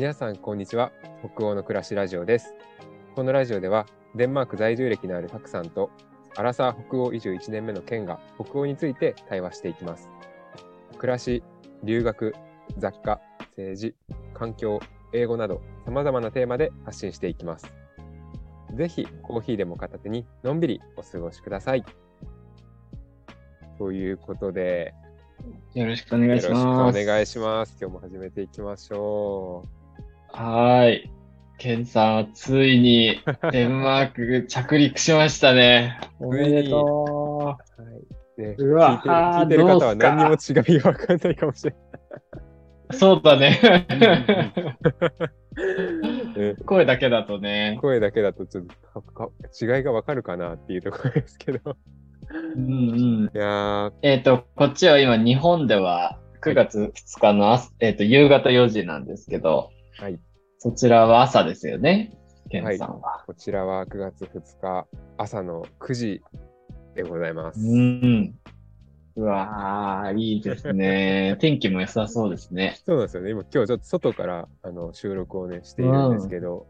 皆さん、こんにちは。北欧の暮らしラジオです。このラジオでは、デンマーク在住歴のあるタクさんと、アラサー北欧移住1年目のケンが北欧について対話していきます。暮らし、留学、雑貨、政治、環境、英語など、様々なテーマで発信していきます。ぜひ、コーヒーでも片手に、のんびりお過ごしください。ということで、よろしくお願いしよろしくます。お願いします。今日も始めていきましょはーい。ケンさんはついに デンマーク着陸しましたね。おめでとう。はい。ね、うわ聞いてるあー聞いてる方は何にも違いが分かんないかもしれう。そうだね。声だけだとね。声だけだとちょっと違いが分かるかなっていうところですけど。うんうん。いやー、えっ、と、こっちは今日本では9月2日の朝、えっ、と、夕方4時なんですけど、はい。そちらは朝ですよね？ケンさんは。こちらは9月2日朝の9時でございます。うん。うわー、いいですね。天気も良さそうですね。そうなんですよね。今、今日ちょっと外からあの収録をね、しているんですけど、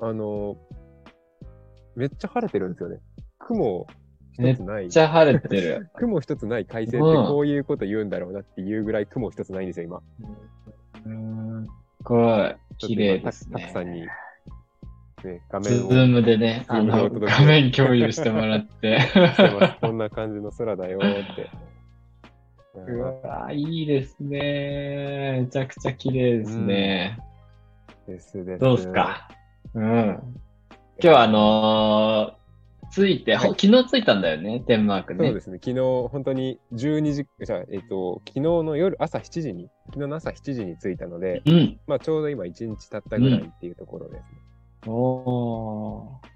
あの、めっちゃ晴れてるんですよね。雲一つないめっ。ちゃ晴れてる。雲一つない快晴ってうんこういうこと言うんだろうなっていうぐらい雲一つないんですよ、今。うん。すごい、綺麗ですねたく。さんに、ね、画ズ面をームでね、あの、画面共有してもらって。こんな感じの空だよって。うわ、いいですね。めちゃくちゃ綺麗ですね。ですです。どうすか？うん。今日はあのー着いて、ほはい昨日着いたんだよね、デンマークね。そうですね。昨日、本当に12時、じゃあ、えっと、昨日の夜、朝7時に、昨日の朝7時に着いたので、うん。まあ、ちょうど今1日経ったぐらいっていうところですね。おー。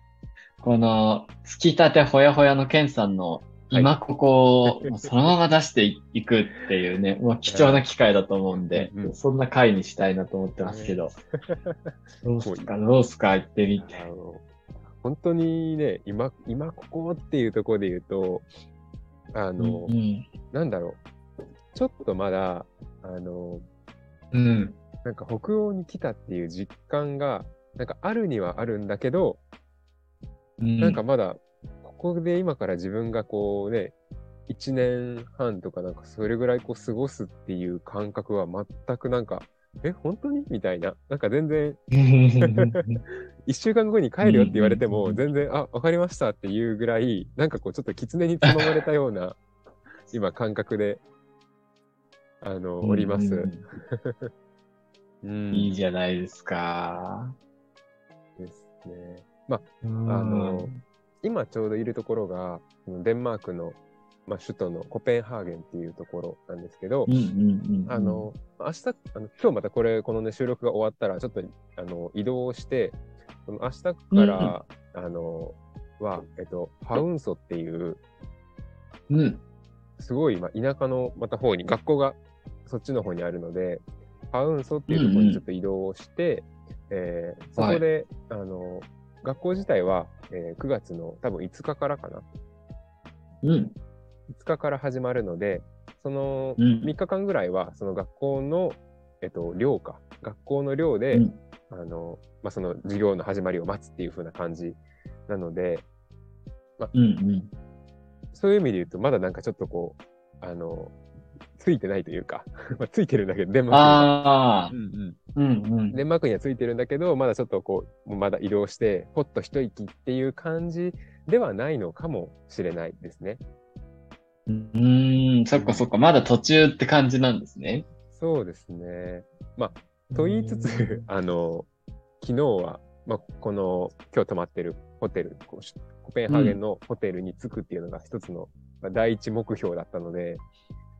この、つきたてほやほやのケンさんの、今ここをそのまま出していくっていうね、もう貴重な機会だと思うんで、うんそんな回にしたいなと思ってますけど。どうすか、どうすか、言ってみて。本当にね、今、今ここっていうところで言うと、あの、うん。なんだろう、ちょっとまだ、あの、うん。なんか北欧に来たっていう実感が、なんかあるにはあるんだけど、うん。なんかまだ、ここで今から自分がこうね、1年半とかなんかそれぐらいこう過ごすっていう感覚は全くなんか、え、本当に？みたいな。なんか全然、1週間後に帰るよって言われても、うん全然、あ、わかりましたっていうぐらい、なんかこうちょっと狐につままれたような、今感覚で、あの、おります。うん。いいじゃないですか。ですね。まあ、ああの、今ちょうどいるところが、デンマークの、まあ、首都のコペンハーゲンっていうところなんですけど、うんうんうん。あ、の、明日、あの今日またこれ、このね、収録が終わったら、ちょっと、あの、移動して、その明日から、あの、は、えっと、ハウンソっていう、うん。すごい、まあ、田舎のまた方に、学校がそっちの方にあるので、ハウンソっていうところにちょっと移動をして、えーそこで、あの、学校自体は、えー9月の多分5日からかな。うん。5日から始まるので、そのうん3日間ぐらいは、その学校の、えっと、寮か。学校の寮で、うんあの、まあ、その授業の始まりを待つっていう風な感じなので、うんうん。そういう意味で言うと、まだなんかちょっとこう、あの、ついてないというか、まあついてるんだけど、デンマークには。ああう。んうんうんうん。デンマークにはついてるんだけど、まだちょっとこうまだ移動して、ほっと一息っていう感じではないのかもしれないですね。うーん、そっかそっか。まだ途中って感じなんですね。そうですね。まあ、と言いつつ、あの、昨日は、まあ、この、今日泊まってるホテル、コペンハーゲンのホテルに着くっていうのが一つの、まあ、第一目標だったので、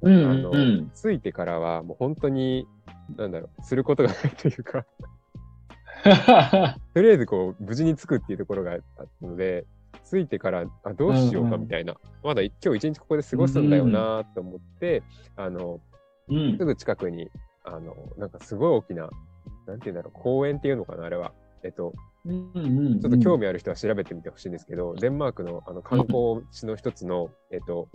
うんあの、うん。着いてからはもう本当に、なんだろう、することがないというか、とりあえずこう、無事に着くっていうところがあったので、着いてから、あ、どうしようかみたいな、まだ今日一日ここで過ごすんだよなと思って、あの、うんす。ぐ近くに、あの、なんかすごい大きな、なんていうんだろう、公園っていうのかな、あれは。えっと、うんうん。ちょっと興味ある人は調べてみてほしいんですけど、デンマークのあの観光地の一つの、えっと、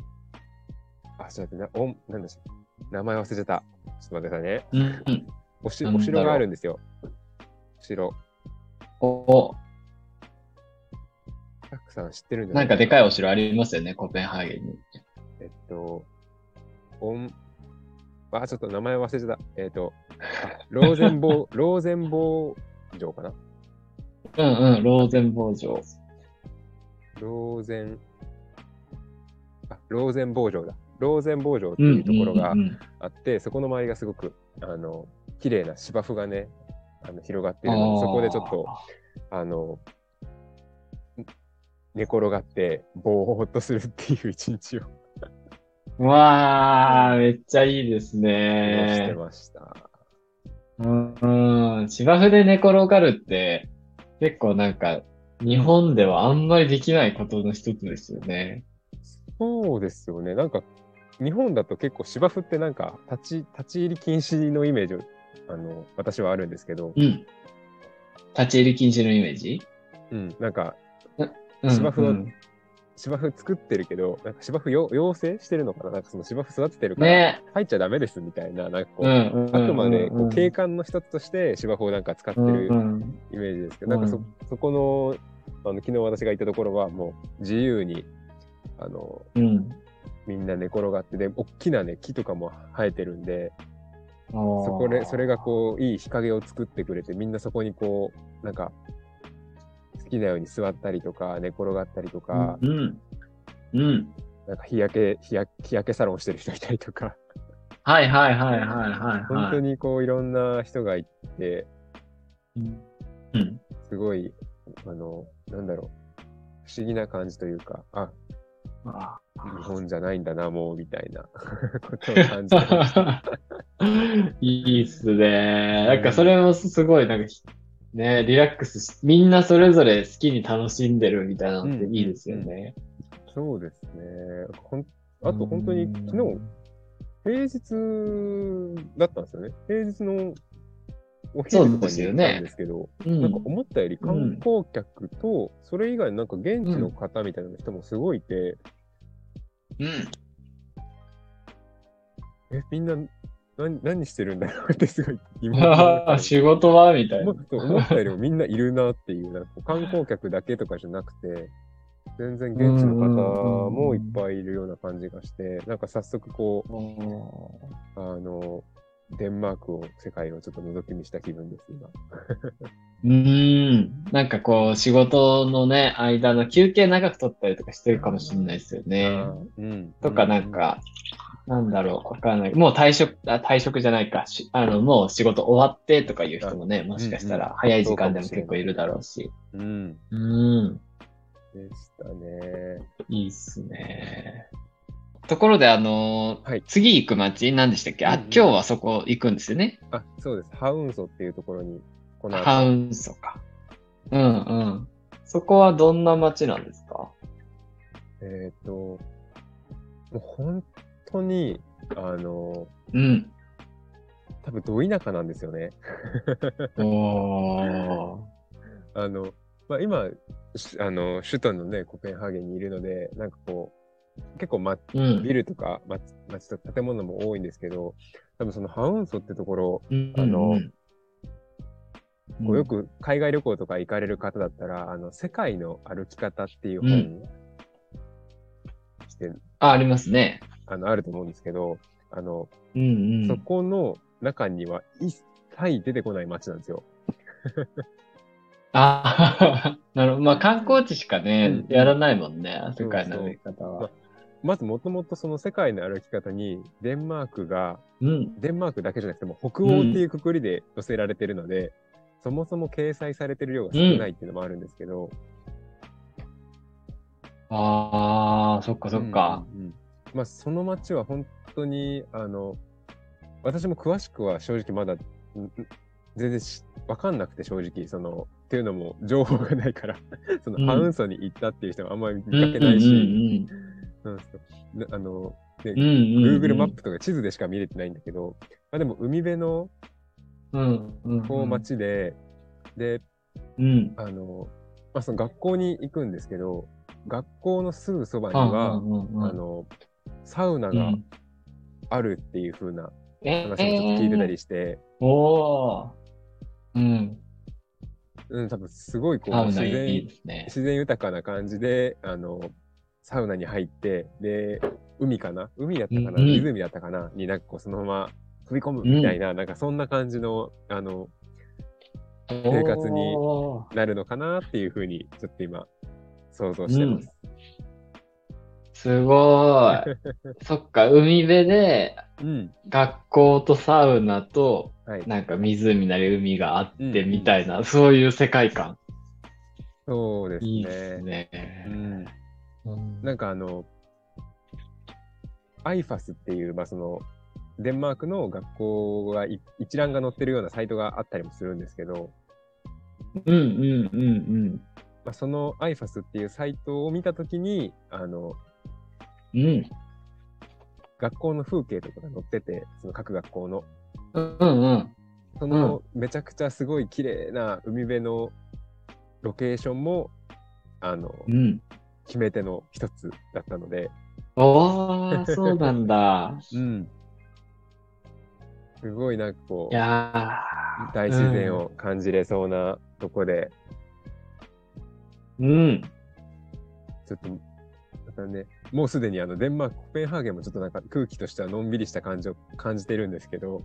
あ、ちょっと待って、な、おん、なんだし、名前忘れちゃった。ちょっと待ってくださいね。うんうん。おしお城があるんですよ。城。お、たくさん知ってるんじゃなんかでかいお城ありますよね、コペンハーゲンに。えっと、オン、あ、ちょっと名前忘れてた。えっと、あローゼンボー、ローゼンボー城かな？うんうん、ローゼンボー城。ローゼン、あ、ローゼンボー城だ。ローゼンボー城っていうところがうんうんうんあって、そこの周りがすごく、あの、綺麗な芝生がね、あの広がっているので、そこでちょっと、あの、寝転がって、ぼーっとするっていう一日をうわー、めっちゃいいですしてね。ました。うん、うん芝生で寝転がるって、結構なんか、日本ではあんまりできないことの一つですよね。そうですよね。なんか、日本だと結構芝生ってなんか、立ち、立ち入り禁止のイメージを、あの、私はあるんですけど、うん。立ち入り禁止のイメージ？うん、なんか、うん芝生のうん。芝生作ってるけど、なんか芝生よ養成してるのかな？なんかその芝生育ててるから、ね。入っちゃダメですみたいな、なんかこう、うんうんうんあくまでこうん。う景観の一つとして芝生をなんか使ってうんるうん。イメージですけど、なんかそうん。そこのあの昨日私が行ったところはもう自由にあのうん。みんな寝転がってで大きなね木とかも生えてるんでそそこでそれがこういい日陰を作ってくれてみんなそこにこうなんか好きなように座ったりとか寝転がったりとか、うん。うん。なんか日焼け日焼日焼けサロンしてる人いたりとかはいはいはいはいはい、はい。本当にこういろんな人がいてうん。すごいあのなんだろう不思議な感じというかああ日本じゃないんだなもうみたいな ことを感じてました。いいっすね。なんかそれもすごい、なんか、ね、リラックスし、みんなそれぞれ好きに楽しんでるみたいなのっていいですよね。そうですね。ほんあと本当に昨日、平日だったんですよね。平日のお昼に行ったんですけど、うん、なんか思ったより観光客と、それ以外のなんか現地の方みたいな人もすごいいて、うん。え、みんな何何してるんだろう ってすごい疑問に思ったああ、仕事は？みたいな思ったよりもみんないるなっていう、なんか観光客だけとかじゃなくて、全然現地の方もいっぱいいるような感じがして、なんか早速こう、あの、デンマークを、世界をちょっと覗き見した気分です、今。うーん。なんかこう、仕事のね、間の休憩長く取ったりとかしてるかもしれないですよね。うん。とかなんか、なんだろう、わかんない。もう退職、あ退職じゃないか。しあの、もう仕事終わってとかいう人もね、もしかしたうんら早い時間でも結構いるだろうし。うん。うん。でしたね。いいっすね。ところで、あのーはい次行く街何でしたっけ？あ、今日はそこ行くんですよね。あ、そうです。ハウンソっていうところに、この後ハウンソか。うんうん。そこはどんな街なんですか？えっ、と、もう本当に、あの、うん。多分ど田舎なんですよね。あの、まあ、今、しあの、首都のね、コペンハーゲンにいるので、なんかこう、結構、ま、うん。ビルとか街街とか建物も多いんですけど、多分そのハウンソってところ、うんあのうんこうよく海外旅行とか行かれる方だったら、あの、世界の歩き方っていうう本して、あ、ありますね。あの、あると思うんですけど、あの、うんそこの中には一切出てこない街なんですよ。あなるほど。まあ観光地しかね、うんやらないもんね、そう世界の歩き方は。まずもともとその世界の歩き方に、デンマークが、うん。デンマークだけじゃなくても北欧っていうくくりで載せられてるので、そもそも掲載されてる量が少ないっていうのもあるんですけど、ああ、そっかそっか。うんうんうんまあ、その街は本当に、あの、私も詳しくは正直まだ、んん全然しわかんなくて正直、その、っていうのも情報がないから、そうんのハウンソに行ったっていう人はあんまり見うんかけないし、うあの、ねうんうん。うん。Google マップとか地図でしか見れてないんだけど、まあでも海辺のうんうん。こう街で、で、うん。あの、まあその学校に行くんですけど、学校のすぐそばにうんは、うんうんうんあの、サウナがうん。あるっていう風なえ話もちょっと聞いてたりして、おー。うん。うん、多分すごいこう自ナいいね。自然豊かな感じで、あの、サウナに入って、で、海かな？海だったかな、うんうん。湖だったかな？になんかこうそのまま飛び込むみたいな、なんかそんな感じの、あの、生活になるのかなっていうふうに、ちょっと今、想像してます。すごい。そっか、海辺でうん。学校とサウナとはい。なんか湖なり海があってうんみたいな、そういう世界観。そうですね。いいですね。うん。うんなんかあの、アイファスっていう、まあその、デンマークの学校がい一覧が載ってるようなサイトがあったりもするんですけど、うんうんうんまあ、その iFAS っていうサイトを見たときに、あの、うん。うん。学校の風景とかが載ってて、その各学校の。うんうん。そのめちゃくちゃすごい綺麗な海辺のロケーションも、あの、うん。決め手の一つだったので、おー、そうなんだ。うん。すごいなんかこ、いう大自然を感じれそうなとこで、うん。ちょっと、またね、もうすでにあのデンマーク、コペンハーゲンもちょっとなんか空気としてはのんびりした感じを感じてるんですけど、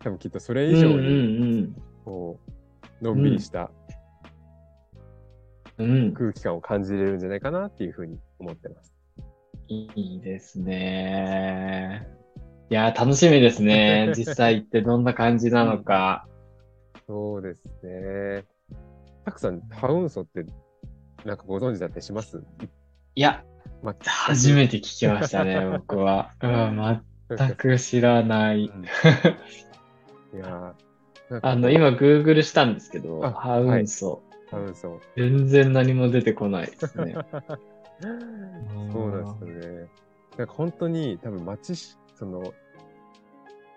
多分きっとそれ以上うんに、こう、のんびりした。空気感を感じれるんじゃないかなっていうふうに思ってます。いいですね。いやー、楽しみですね。実際行ってどんな感じなのか。そうですね。たくさん、ハウンソって、なんかご存知だったりします？いや、ま初めて聞きましたね、僕は。うん、全く知らない。いやあの、今、Google したんですけど、あハウンソ、ハウンソ。全然何も出てこないですね。そうなんですよね。なんか本当に多分街し、その、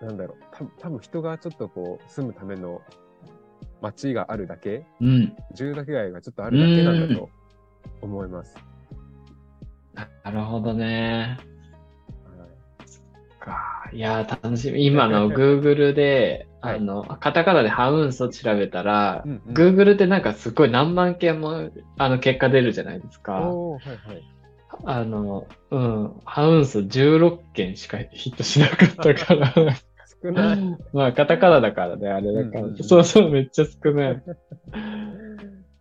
なんだろう、た多分人がちょっとこう住むための街があるだけ、うん。住宅街がちょっとあるだけなんだと思います。なるほどね。はいかいやー、楽しみ。今の Google で、はいあの、カタカナでハウンソ調べたら、うんうん Google ってなんかすごい何万件も、あの、結果出るじゃないですか。おー、はいはい。あの、うん、ハウンソ16件しかヒットしなかったから。少ない。まあ、カタカナだからね、あれだから。うんうんうんそうそう、めっちゃ少ない。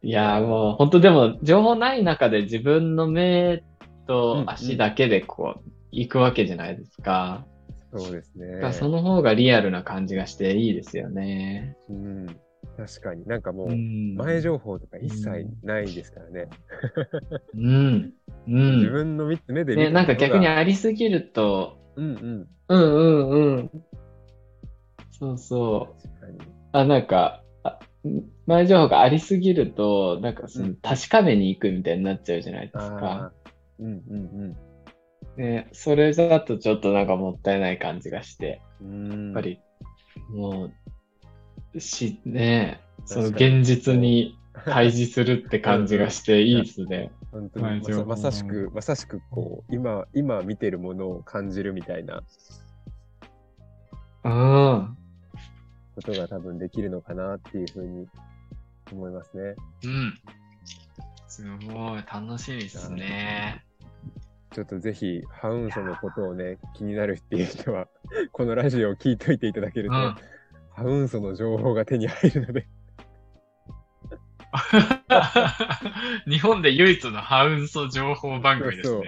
いやーもう、本当でも、情報ない中で自分の目と足だけでこう、行くわけじゃないですか。そうですね。その方がリアルな感じがしていいですよね。うん。確かになんかもう、ん前情報とか一切ないですからね。うん。う自ん。分の見目で見ね、なんか逆にあありすぎると、うんうん。うんうんうん。そうそう。確かに。あ、なんか、あ前情報がありすぎると、なんかそのうん確かめに行くみたいになっちゃうじゃないですあか。あ。うんうんね、それだとちょっとなんかもったいない感じがして、うん。やっぱり、もう、し、ね、その現実に対峙するって感じがしていいですね。本当にまさしく、まさしくこう、今、今見てるものを感じるみたいなうん。ことが多分できるのかなっていうふうに思いますね。うん。すごい、楽しみですね。ちょっとぜひ、ハウンソのことをね、気になるっていう人は、このラジオを聞いといていただけると、うん。ハウンソの情報が手に入るので、日本で唯一のハウンソ情報番組ですね。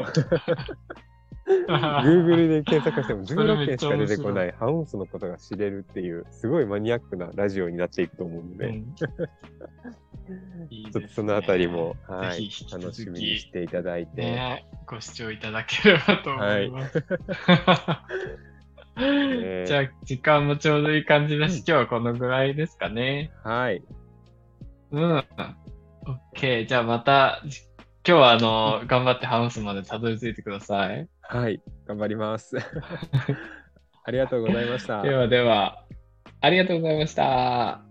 Google で検索しても それめ16件しか出てこないハウンソのことが知れるっていう、すごいマニアックなラジオになっていくと思うので、うんそのあたりも、はい楽しみにしていただいて、ね、ご視聴いただければと思います。えじゃあ、時間もちょうどいい感じだし、今日はこのぐらいですかね。はい。うん。OK。じゃあまた、じ今日はあの、頑張ってハウスまでたどり着いてください。はい。頑張ります。ありがとうございました。ではでは、ありがとうございました。